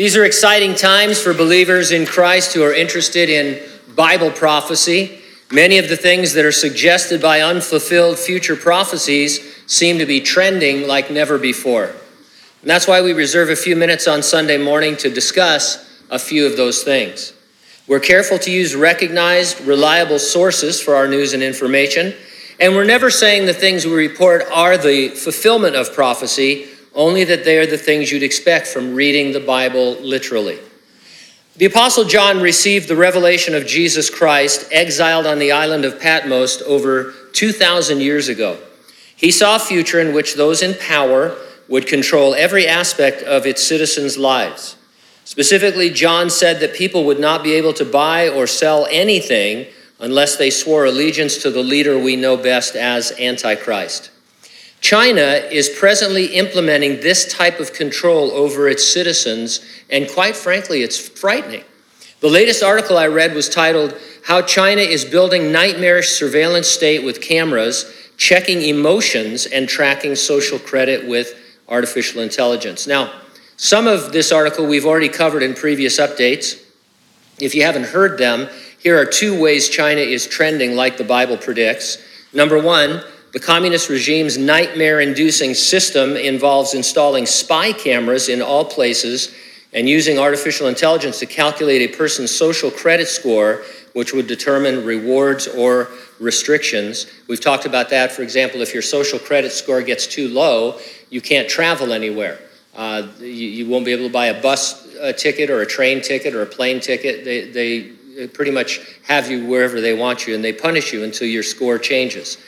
These are exciting times for believers in Christ who are interested in Bible prophecy. Many of the things that are suggested by unfulfilled future prophecies seem to be trending like never before. And that's why we reserve a few minutes on Sunday morning to discuss a few of those things. We're careful to use recognized, reliable sources for our news and information, and we're never saying the things we report are the fulfillment of prophecy only that they are the things you'd expect from reading the Bible literally. The Apostle John received the revelation of Jesus Christ exiled on the island of Patmos over 2,000 years ago. He saw a future in which those in power would control every aspect of its citizens' lives. Specifically, John said that people would not be able to buy or sell anything unless they swore allegiance to the leader we know best as Antichrist. China is presently implementing this type of control over its citizens, and quite frankly, it's frightening. The latest article I read was titled, How China is Building Nightmarish Surveillance State with Cameras, Checking Emotions, and Tracking Social Credit with Artificial Intelligence. Now, some of this article we've already covered in previous updates. If you haven't heard them, here are two ways China is trending like the Bible predicts. Number one, the communist regime's nightmare inducing system involves installing spy cameras in all places and using artificial intelligence to calculate a person's social credit score, which would determine rewards or restrictions. We've talked about that. For example, if your social credit score gets too low, you can't travel anywhere. Uh, you, you, won't be able to buy a bus uh, ticket or a train ticket or a plane ticket. They, they pretty much have you wherever they want you, and they punish you until your score changes.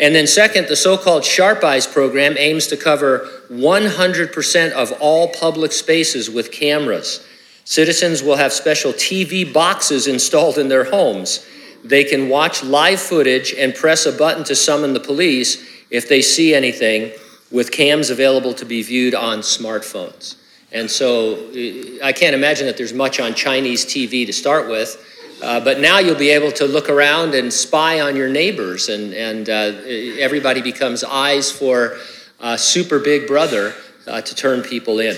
And then, second, the so called Sharp Eyes program aims to cover 100% of all public spaces with cameras. Citizens will have special TV boxes installed in their homes. They can watch live footage and press a button to summon the police if they see anything, with cams available to be viewed on smartphones. And so eh, I can't imagine that there's much on Chinese TV to start with. Uh, but now you'll be able to look around and spy on your neighbors, and, and uh, everybody becomes eyes for uh, super big brother uh, to turn people in.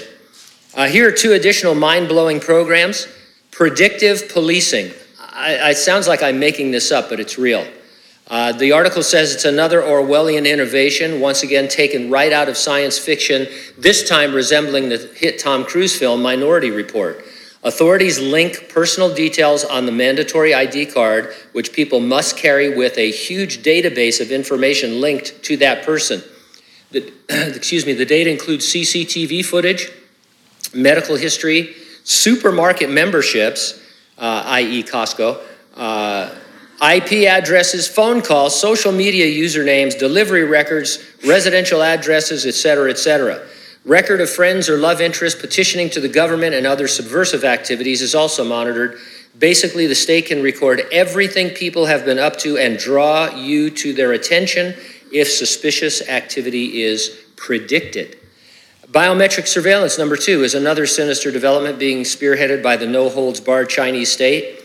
Uh, here are two additional mind blowing programs predictive policing. I, it sounds like I'm making this up, but it's real. The article says it's another Orwellian innovation, once again taken right out of science fiction, this time resembling the hit Tom Cruise film Minority Report. Authorities link personal details on the mandatory ID card, which people must carry with a huge database of information linked to that person. The, excuse me, the data includes CCTV footage, medical history, supermarket memberships, uh, i.e., Costco, uh, IP addresses, phone calls, social media usernames, delivery records, residential addresses, etc., etc. Record of friends or love interests petitioning to the government and other subversive activities is also monitored. Basically, the state can record everything people have been up to and draw you to their attention if suspicious activity is predicted. Biometric surveillance, number two, is another sinister development being spearheaded by the no holds barred Chinese state.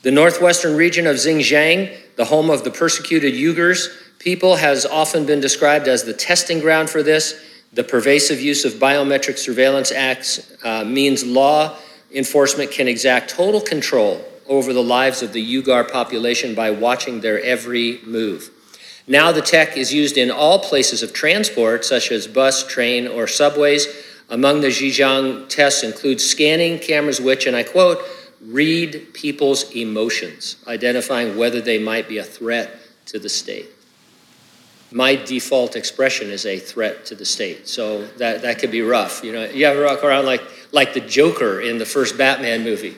The northwestern region of Xinjiang, the home of the persecuted Uyghurs people, has often been described as the testing ground for this. The pervasive use of biometric surveillance acts uh, means law enforcement can exact total control over the lives of the Uyghur population by watching their every move. Now, the tech is used in all places of transport, such as bus, train, or subways. Among the Xinjiang tests include scanning cameras, which, and I quote, read people's emotions, identifying whether they might be a threat to the state my default expression is a threat to the state. So that, that could be rough. You know, you ever walk around like, like the Joker in the first Batman movie,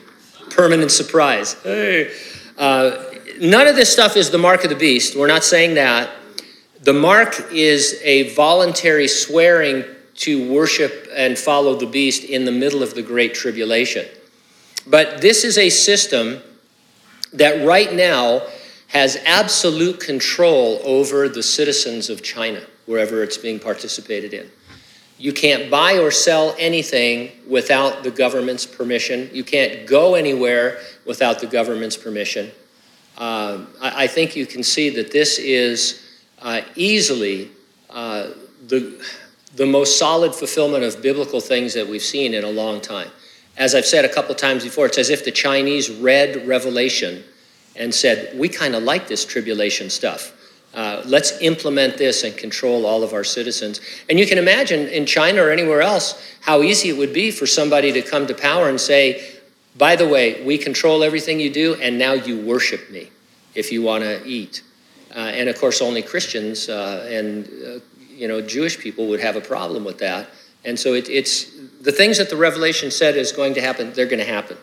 permanent surprise. Hey. Uh, none of this stuff is the mark of the beast. We're not saying that. The mark is a voluntary swearing to worship and follow the beast in the middle of the Great Tribulation. But this is a system that right now has absolute control over the citizens of China, wherever it's being participated in. You can't buy or sell anything without the government's permission. You can't go anywhere without the government's permission. Uh, I, I, think you can see that this is uh, easily uh, the, the most solid fulfillment of biblical things that we've seen in a long time. As I've said a couple times before, it's as if the Chinese read Revelation and said, We kind of like this tribulation stuff. Uh, let's implement this and control all of our citizens. And you can imagine in China or anywhere else how easy it would be for somebody to come to power and say, by the way, we control everything you do, and now you worship me if you want to eat. Uh, and of course, only Christians uh, and uh, you know Jewish people would have a problem with that. And so it, it's the things that the Revelation said is going to happen. They're going to happen.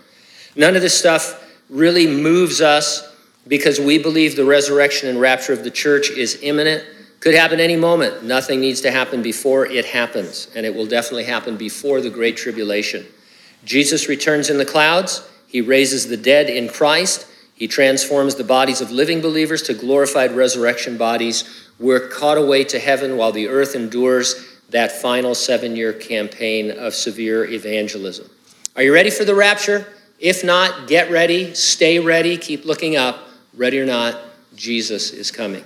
None of this stuff really moves us because we believe the resurrection and rapture of the church is imminent. Could happen any moment. Nothing needs to happen before it happens, and it will definitely happen before the Great Tribulation. Jesus returns in the clouds. He raises the dead in Christ. He transforms the bodies of living believers to glorified resurrection bodies. We're caught away to heaven while the earth endures that final seven year campaign of severe evangelism. Are you ready for the rapture? If not, get ready, stay ready, keep looking up. Ready or not, Jesus is coming.